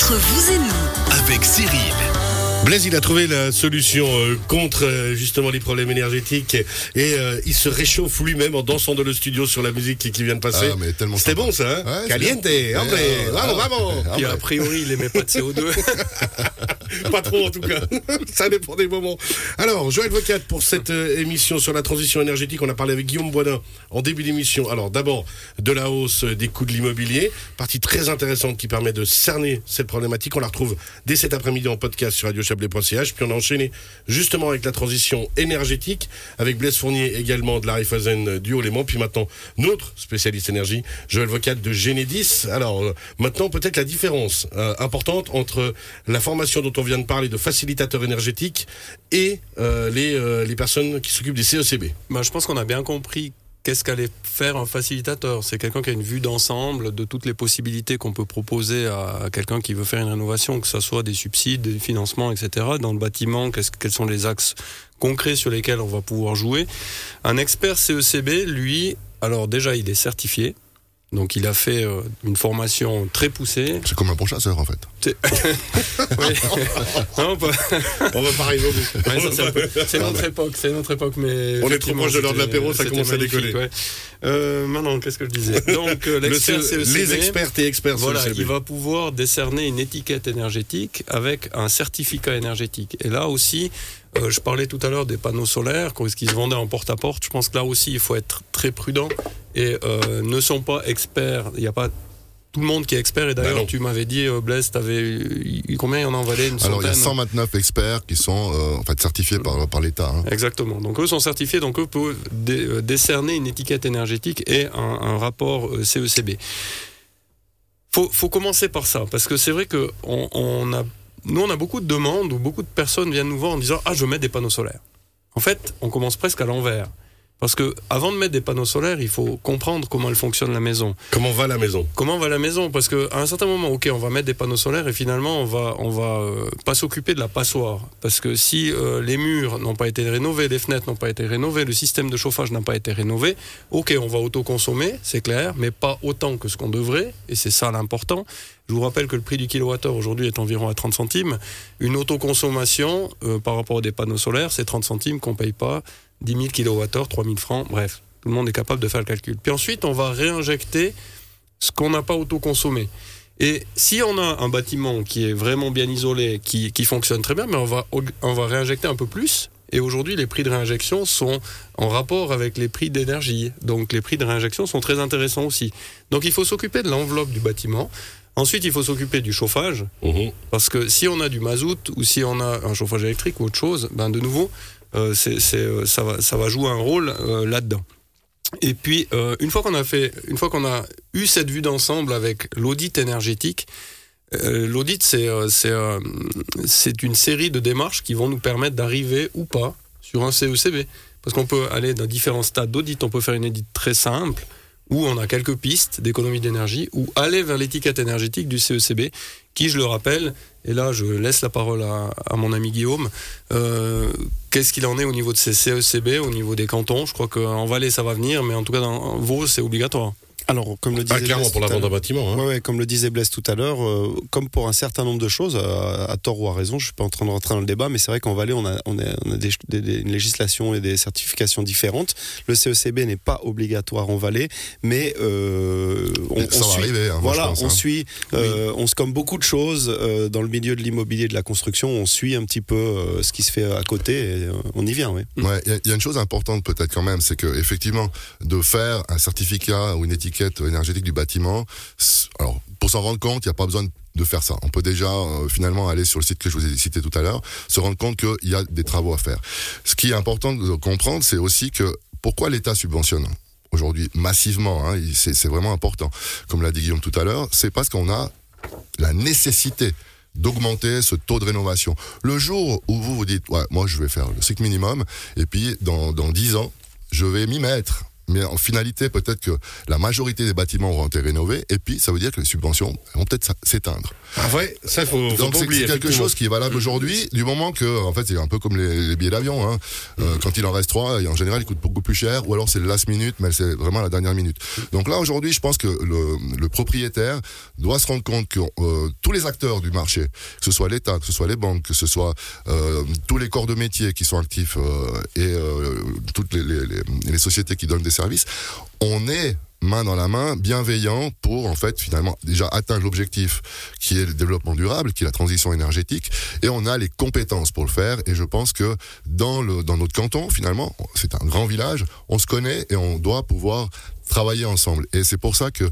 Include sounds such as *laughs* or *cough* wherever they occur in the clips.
Entre vous et nous, avec Cyril. Blaise, il a trouvé la solution euh, contre euh, justement les problèmes énergétiques et euh, il se réchauffe lui-même en dansant dans le studio sur la musique qui, qui vient de passer. Ah, mais tellement C'était bon ça, hein Ouais, Caliente, bien. hombre, Ouais, ouais, vamos, ouais. vamos. Ah, a priori, il émet pas de CO2. *laughs* *laughs* Pas trop en tout cas, *laughs* ça dépend des moments. Alors, Joël Vocat pour cette euh, émission sur la transition énergétique, on a parlé avec Guillaume Boisdin en début d'émission. Alors d'abord, de la hausse euh, des coûts de l'immobilier, partie très intéressante qui permet de cerner cette problématique. On la retrouve dès cet après-midi en podcast sur radiochablais.ch. Puis on a enchaîné justement avec la transition énergétique, avec Blaise Fournier également de la Raiffeisen du Haut-Léman. Puis maintenant, notre spécialiste énergie, Joël Vocat de Génédis. Alors euh, maintenant, peut-être la différence euh, importante entre la formation dont on vient de parler de facilitateur énergétique et euh, les, les personnes qui s'occupent des CECB. Ben, je pense qu'on a bien compris qu'est-ce qu'allait faire un facilitateur? C'est quelqu'un qui a une vue d'ensemble de toutes les possibilités qu'on peut proposer à quelqu'un qui veut faire une rénovation, que ce soit des subsides, des financements, etc. Dans le bâtiment, quels sont les axes concrets sur lesquels on va pouvoir jouer? Un expert CECB, lui, alors déjà, il est certifié. Donc il a fait euh, une formation très poussée. C'est comme un bon chasseur en fait. C'est- *laughs* Oui. Non, pas- On va pas arriver au bout. Ouais, c'est notre époque, c'est notre époque, mais On est trop proche de l'heure de l'apéro, ça commence à décoller. ouais. Euh, maintenant, qu'est-ce que je disais *laughs* Donc, euh, l'expert CECB, les experts et experts voilà, il va pouvoir décerner une étiquette énergétique avec un certificat énergétique. Et là aussi, euh, je parlais tout à l'heure des panneaux solaires, quand- qui se vendaient en porte-à-porte. Je pense que là aussi, il faut être très prudent et euh, ne sont pas experts. Il n'y a pas tout le monde qui est expert. Et Bah d'ailleurs, non. tu m'avais dit, euh, Blaise, t'avais combien? Il y en a en Valais Une Alors il y a centaine 129 experts qui sont euh, en fait certifiés par, par l'État. hein. Exactement. Donc eux sont certifiés, donc eux peuvent dé- décerner une étiquette énergétique et un, un rapport CECB. Faut, faut commencer par ça, parce que c'est vrai que on, on a, nous on a beaucoup de demandes où beaucoup de personnes viennent nous voir en disant ah je mettre des panneaux solaires. En fait, on commence presque à l'envers, parce que avant de mettre des panneaux solaires, il faut comprendre comment elle fonctionne la maison. Comment va la maison? Comment va la maison? Parce qu'à un certain moment, ok, on va mettre des panneaux solaires et finalement, on va, on va euh, pas s'occuper de la passoire. Parce que si euh, les murs n'ont pas été rénovés, les fenêtres n'ont pas été rénovées, le système de chauffage n'a pas été rénové, ok, on va autoconsommer, c'est clair, mais pas autant que ce qu'on devrait, et c'est ça l'important. Je vous rappelle que le prix du kilowattheure aujourd'hui est environ à 30 centimes. Une autoconsommation euh, par rapport à des panneaux solaires, c'est 30 centimes qu'on paye pas. 10 000 kilowattheures, 3 000 francs, bref, tout le monde est capable de faire le calcul. Puis ensuite, on va réinjecter ce qu'on n'a pas autoconsommé. Et si on a un bâtiment qui est vraiment bien isolé, qui, qui fonctionne très bien, mais on va, on va réinjecter un peu plus. Et aujourd'hui, les prix de réinjection sont en rapport avec les prix d'énergie. Donc les prix de réinjection sont très intéressants aussi. Donc il faut s'occuper de l'enveloppe du bâtiment. Ensuite, il faut s'occuper du chauffage. Mhm. Parce que si on a du mazout ou si on a un chauffage électrique ou autre chose, ben de nouveau, c'est, c'est, euh, ça, va, ça va jouer un rôle euh, là-dedans. Et puis, euh, une fois qu'on a fait, une fois qu'on a eu cette vue d'ensemble avec l'audit énergétique, euh, l'audit c'est euh, c'est euh, c'est une série de démarches qui vont nous permettre d'arriver ou pas sur un CECB. Parce qu'on peut aller dans différents stades d'audit. On peut faire une audit très simple où on a quelques pistes d'économie d'énergie ou aller vers l'étiquette énergétique du CECB qui, je le rappelle, et là je laisse la parole à, à mon ami Guillaume, euh, qu'est-ce qu'il en est au niveau de ces CECB, au niveau des cantons? Je crois qu'en Valais ça va venir, mais en tout cas dans Vaud c'est obligatoire. Alors, comme le disait Ah, clairement Blaise pour la tout à vente d'un l'heure- bâtiment. hein. Ouais, ouais, comme le disait Blaise tout à l'heure, euh, comme pour un certain nombre de choses, euh, à tort ou à raison, je suis pas en train de rentrer dans le débat, mais c'est vrai qu'en Valais, on a, on a, on a des, des- des- une législation et des certifications différentes. Le CECB n'est pas obligatoire en Valais, mais euh, on, ça on va suit, arriver. hein, voilà, pense, on hein. suit, euh, on se comme beaucoup de euh, dans le milieu de l'immobilier, et de la construction, on suit un petit peu euh, ce qui se fait à côté et euh, on y vient, oui. Il y a- une chose importante peut-être quand même, c'est que effectivement, de faire un certificat ou une étiquette énergétique du bâtiment, alors pour s'en rendre compte, il n'y a pas besoin de- faire ça. On peut déjà finalement aller sur le site que je vous ai cité tout à l'heure, se rendre compte qu'il y a des travaux à faire. Ce qui est important de comprendre, c'est aussi que pourquoi l'État subventionne aujourd'hui massivement, hein, c'est vraiment important. Comme l'a dit Guillaume tout à l'heure, c'est parce qu'on a la nécessité d'augmenter ce taux de rénovation. Le jour où vous vous dites, moi je vais faire le cycle minimum, et puis dans, dans 10 ans, je vais m'y mettre. Mais en finalité, peut-être que la majorité des bâtiments auront été rénovés, et puis ça veut dire que les subventions vont peut-être s'éteindre. Ah ouais, ça faut, faut Donc c'est quelque chose qui est valable aujourd'hui, du moment que, en fait, c'est un peu comme les, les billets d'avion. Hein. Euh, quand il en reste trois, et en général, ils coûtent beaucoup plus cher, ou alors c'est le last minute, mais c'est vraiment la dernière minute. Donc là, aujourd'hui, je pense que le, le propriétaire doit se rendre compte que euh, tous les acteurs du marché, que ce soit l'État, que ce soit les banques, que ce soit euh, tous les corps de métier qui sont actifs et toutes les- les sociétés qui donnent des services, on est main dans la main, bienveillant pour en fait finalement déjà atteindre l'objectif qui est le développement durable, qui est la transition énergétique, et on a les compétences pour le faire. Et je pense que dans le dans notre canton finalement, c'est un grand village, on se connaît et on doit pouvoir travailler ensemble. Et c'est pour ça que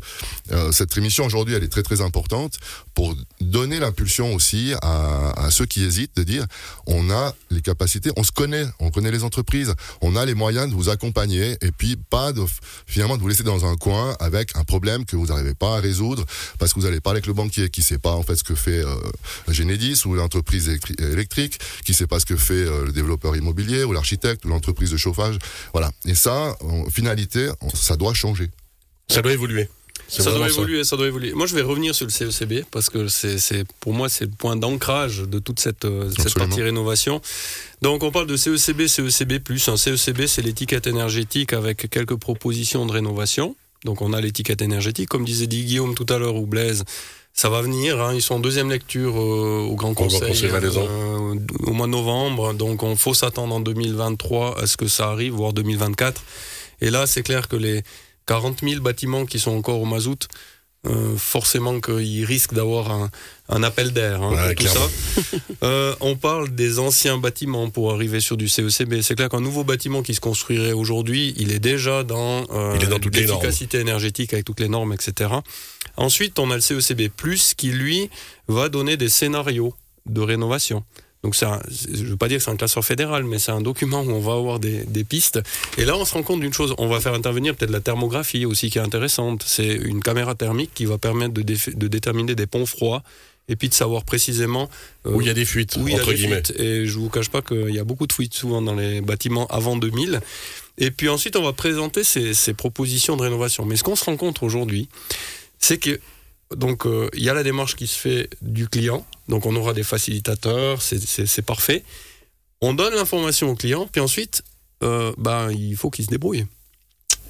euh, cette émission aujourd'hui, elle est très très importante pour donner l'impulsion aussi à, ceux qui hésitent de dire on a les capacités, on se connaît, on connaît les entreprises, on a les moyens de vous accompagner et puis pas de finalement de vous laisser dans un coin avec un problème que vous n'arrivez pas à résoudre parce que vous allez parler avec le banquier qui sait pas en fait ce que fait euh, Genedis ou l'entreprise électri- électrique, qui sait pas ce que fait euh, le développeur immobilier ou l'architecte ou l'entreprise de chauffage. Voilà. Et ça, en finalité, ça doit changer. Ça doit évoluer. Ça doit évoluer, ça doit évoluer. Moi, je vais revenir sur le CECB parce que c'est, pour moi, c'est le point d'ancrage de toute cette, euh, cette partie rénovation. Donc, on parle de CECB, CECB+. Un CECB, c'est l'étiquette énergétique avec quelques propositions de rénovation. Donc, on a l'étiquette énergétique, comme disait dit Guillaume tout à l'heure ou Blaise. Ça va venir, hein, ils sont en deuxième lecture euh, au Grand Conseil, euh, au mois de novembre. Donc, on faut s'attendre en 2023 à ce que ça arrive, voire 2024. Et là, c'est clair que les 40 000 bâtiments qui sont encore au mazout, euh, forcément qu'ils risquent d'avoir un, un appel d'air. hein, Ouais, tout ça. *laughs* Euh, on parle des anciens bâtiments pour arriver sur du CECB. C'est clair qu'un nouveau bâtiment qui se construirait aujourd'hui, il est déjà dans, euh, l'efficacité énergétique avec toutes les normes, etc. Ensuite, on a le CECB+, qui lui va donner des scénarios de rénovation. Donc, un- je ne veux pas dire que c'est un classeur fédéral, mais c'est un document où on va avoir des, des pistes. Et là, on se rend compte d'une chose. On va faire intervenir peut-être la thermographie aussi, qui est intéressante. C'est une caméra thermique qui va permettre de, déterminer des ponts froids et puis de savoir précisément euh, Où il y a des fuites, où il y a entre des guillemets. fuites. Et je vous cache pas qu'il y a beaucoup de fuites souvent dans les bâtiments avant 2000. Et puis ensuite, on va présenter ces, ces propositions de rénovation. Mais ce qu'on se rend compte aujourd'hui, c'est que donc euh, il y a la démarche qui se fait du client. Donc on aura des facilitateurs, c'est- parfait. On donne l'information au client, puis ensuite, euh, ben il faut qu'il se débrouille.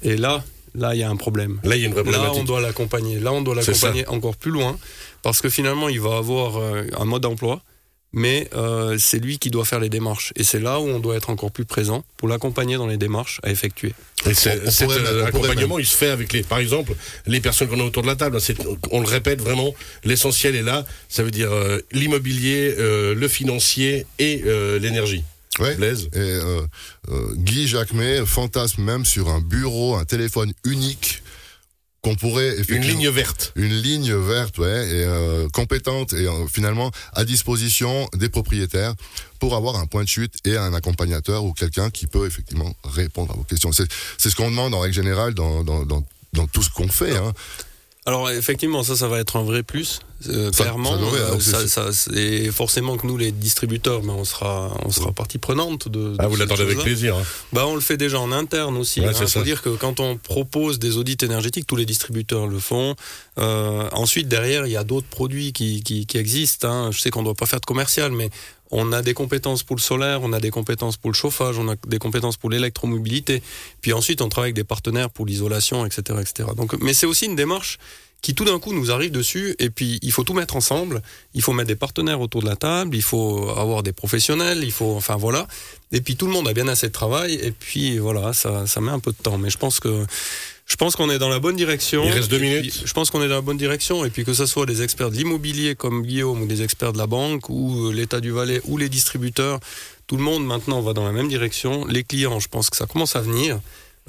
Et là, là il y a un problème. Là, il y a une vraie Là, on problématique. doit l'accompagner. Là, on doit l'accompagner encore plus loin, parce que finalement, il va avoir euh, un mode d'emploi, mais euh, c'est lui qui doit faire les démarches. Et c'est là où on doit être encore plus présent pour l'accompagner dans les démarches à effectuer. Et c'est- On- on cet pourrait euh, accompagnement, il se fait avec les, par exemple, les personnes qu'on a autour de la table. C'est- on le répète vraiment, l'essentiel est là. Ça veut dire euh, l'immobilier, euh, le financier et euh, l'énergie. Ouais. Blaise. Et euh, euh, Guy Jacquemet fantasme même sur un bureau, un téléphone unique qu'on pourrait Une ligne verte. une ligne verte, ouais, et euh, compétente et euh, finalement à disposition des propriétaires pour avoir un point de chute et un accompagnateur ou quelqu'un qui peut effectivement répondre à vos questions. C'est c'est ce qu'on demande en règle générale dans dans dans, dans tout ce qu'on fait. Hein. Alors effectivement, ça, ça va être un vrai plus, euh, Ça- clairement. ça Euh, ça- ça- et forcément que nous, les distributeurs, ben, on sera, on sera partie prenante de. Ah, vous l'attendez avec plaisir. hein. Bah, on le fait déjà en interne aussi. Ouais, ça. faut dire que quand on propose des audits énergétiques, tous les distributeurs le font. Euh, ensuite, derrière, il y a d'autres produits qui, qui, qui existent. hein. Je sais qu'on ne doit pas faire de commercial, mais on a des compétences pour le solaire, on a des compétences pour le chauffage, on a des compétences pour l'électromobilité. Puis ensuite, on travaille avec des partenaires pour l'isolation, etc., etc. Donc, mais c'est aussi une démarche qui tout d'un coup nous arrive dessus et puis il faut tout mettre ensemble, il faut mettre des partenaires autour de la table, il faut avoir des professionnels, il faut enfin voilà. Et puis tout le monde a bien assez de travail et puis voilà, ça, ça met un peu de temps mais je pense que je pense qu'on est dans la bonne direction. Il reste deux puis, minutes. je pense qu'on est dans la bonne direction et puis que ce soit des experts de l'immobilier comme Guillaume ou des experts de la banque ou euh, l'État du Valais ou les distributeurs, tout le monde maintenant va dans la même direction. Les clients, je pense que ça commence à venir.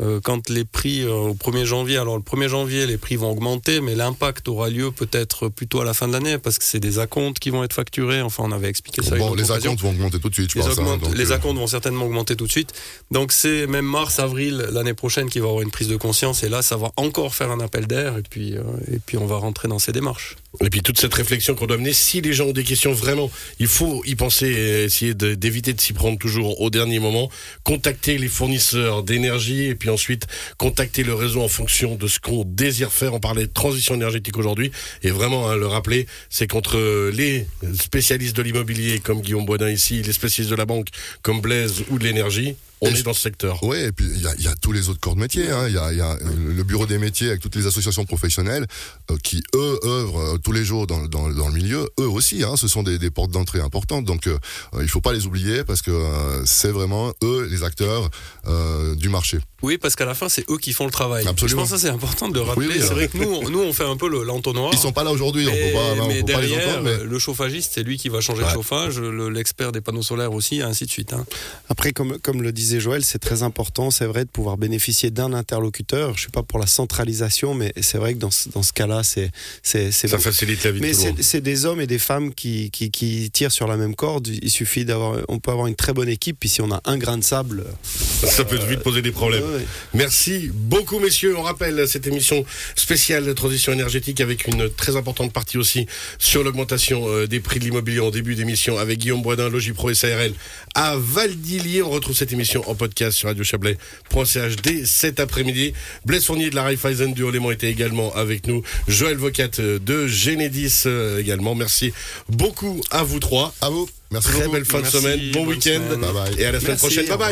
Euh, quand les prix euh, au 1er janvier, alors le 1er janvier, les prix vont augmenter, mais l'impact aura lieu peut-être plutôt à la fin de l'année parce que c'est des acomptes qui vont être facturés. Enfin, on avait expliqué ça. Bon, les acomptes vont augmenter tout de suite, je Les, pense. hein, les euh, acomptes vont certainement augmenter tout de suite. Donc c'est même mars, avril l'année prochaine qui va avoir une prise de conscience et là ça va encore faire un appel d'air et puis, euh, et puis on va rentrer dans ces démarches. Et puis toute cette réflexion qu'on doit mener, si les gens ont des questions vraiment, il faut y penser et essayer d'éviter de s'y prendre toujours au dernier moment, contacter les fournisseurs d'énergie et puis ensuite contacter le réseau en fonction de ce qu'on désire faire. On parlait de transition énergétique aujourd'hui et vraiment hein, le rappeler, c'est qu'entre les spécialistes de l'immobilier comme Guillaume Boisdin ici, les spécialistes de la banque comme Blaise ou de l'énergie, on Et est dans ce secteur. Oui, et puis il y y a tous les autres corps de métier. hein. Il y, a, y a euh, le bureau des métiers avec toutes les associations professionnelles euh, qui, eux, œuvrent euh, tous les jours dans, dans, dans le milieu. Eux aussi, hein, ce sont des, des portes d'entrée importantes. Donc euh, euh, il faut pas les oublier parce que euh, c'est vraiment eux les acteurs euh, du marché. Oui, parce qu'à la fin, c'est eux qui font le travail. Absolument. Je pense que ça, c'est important de le rappeler. Oui, oui, c'est vrai que nous, on, nous, on fait un peu le- l'entonnoir. Ils sont pas là aujourd'hui, on Mais, peut pas, mais peut pas les derrière, entendre. Mais... le chauffagiste, c'est lui qui va changer le Ouais. chauffage, le- l'expert des panneaux solaires aussi, et ainsi de suite. hein. Après, comme, comme le disait Joël, c'est très important, c'est vrai, de pouvoir bénéficier d'un interlocuteur. Je suis pas pour la centralisation, mais c'est vrai que dans ce, dans ce cas-là, c'est Ça bon. facilite la vie de Mais le c'est c'est des hommes et des femmes qui, qui, qui tirent sur la même corde. Il suffit d'avoir, on peut avoir une très bonne équipe. Puis si on a un grain de sable, Ça peut vite poser des problèmes. Ouais. Merci beaucoup, messieurs. On rappelle cette émission spéciale de transition énergétique avec une très importante partie aussi sur l'augmentation euh, des prix de l'immobilier en début d'émission avec Guillaume Boisdin, Logipro et SARL à Valdilier. On retrouve cette émission en podcast sur radiochablais.ch dès cet après-midi. Blaise Fournier de la Raiffeisen du Haut-Léman était également avec nous. Joël Vocat euh, de Genedis euh, également. Merci beaucoup à vous trois. À vous. Merci Très beaucoup. belle fin de semaine. Bon week-end. Bye bye. Et à la semaine Merci, prochaine. Bye bye.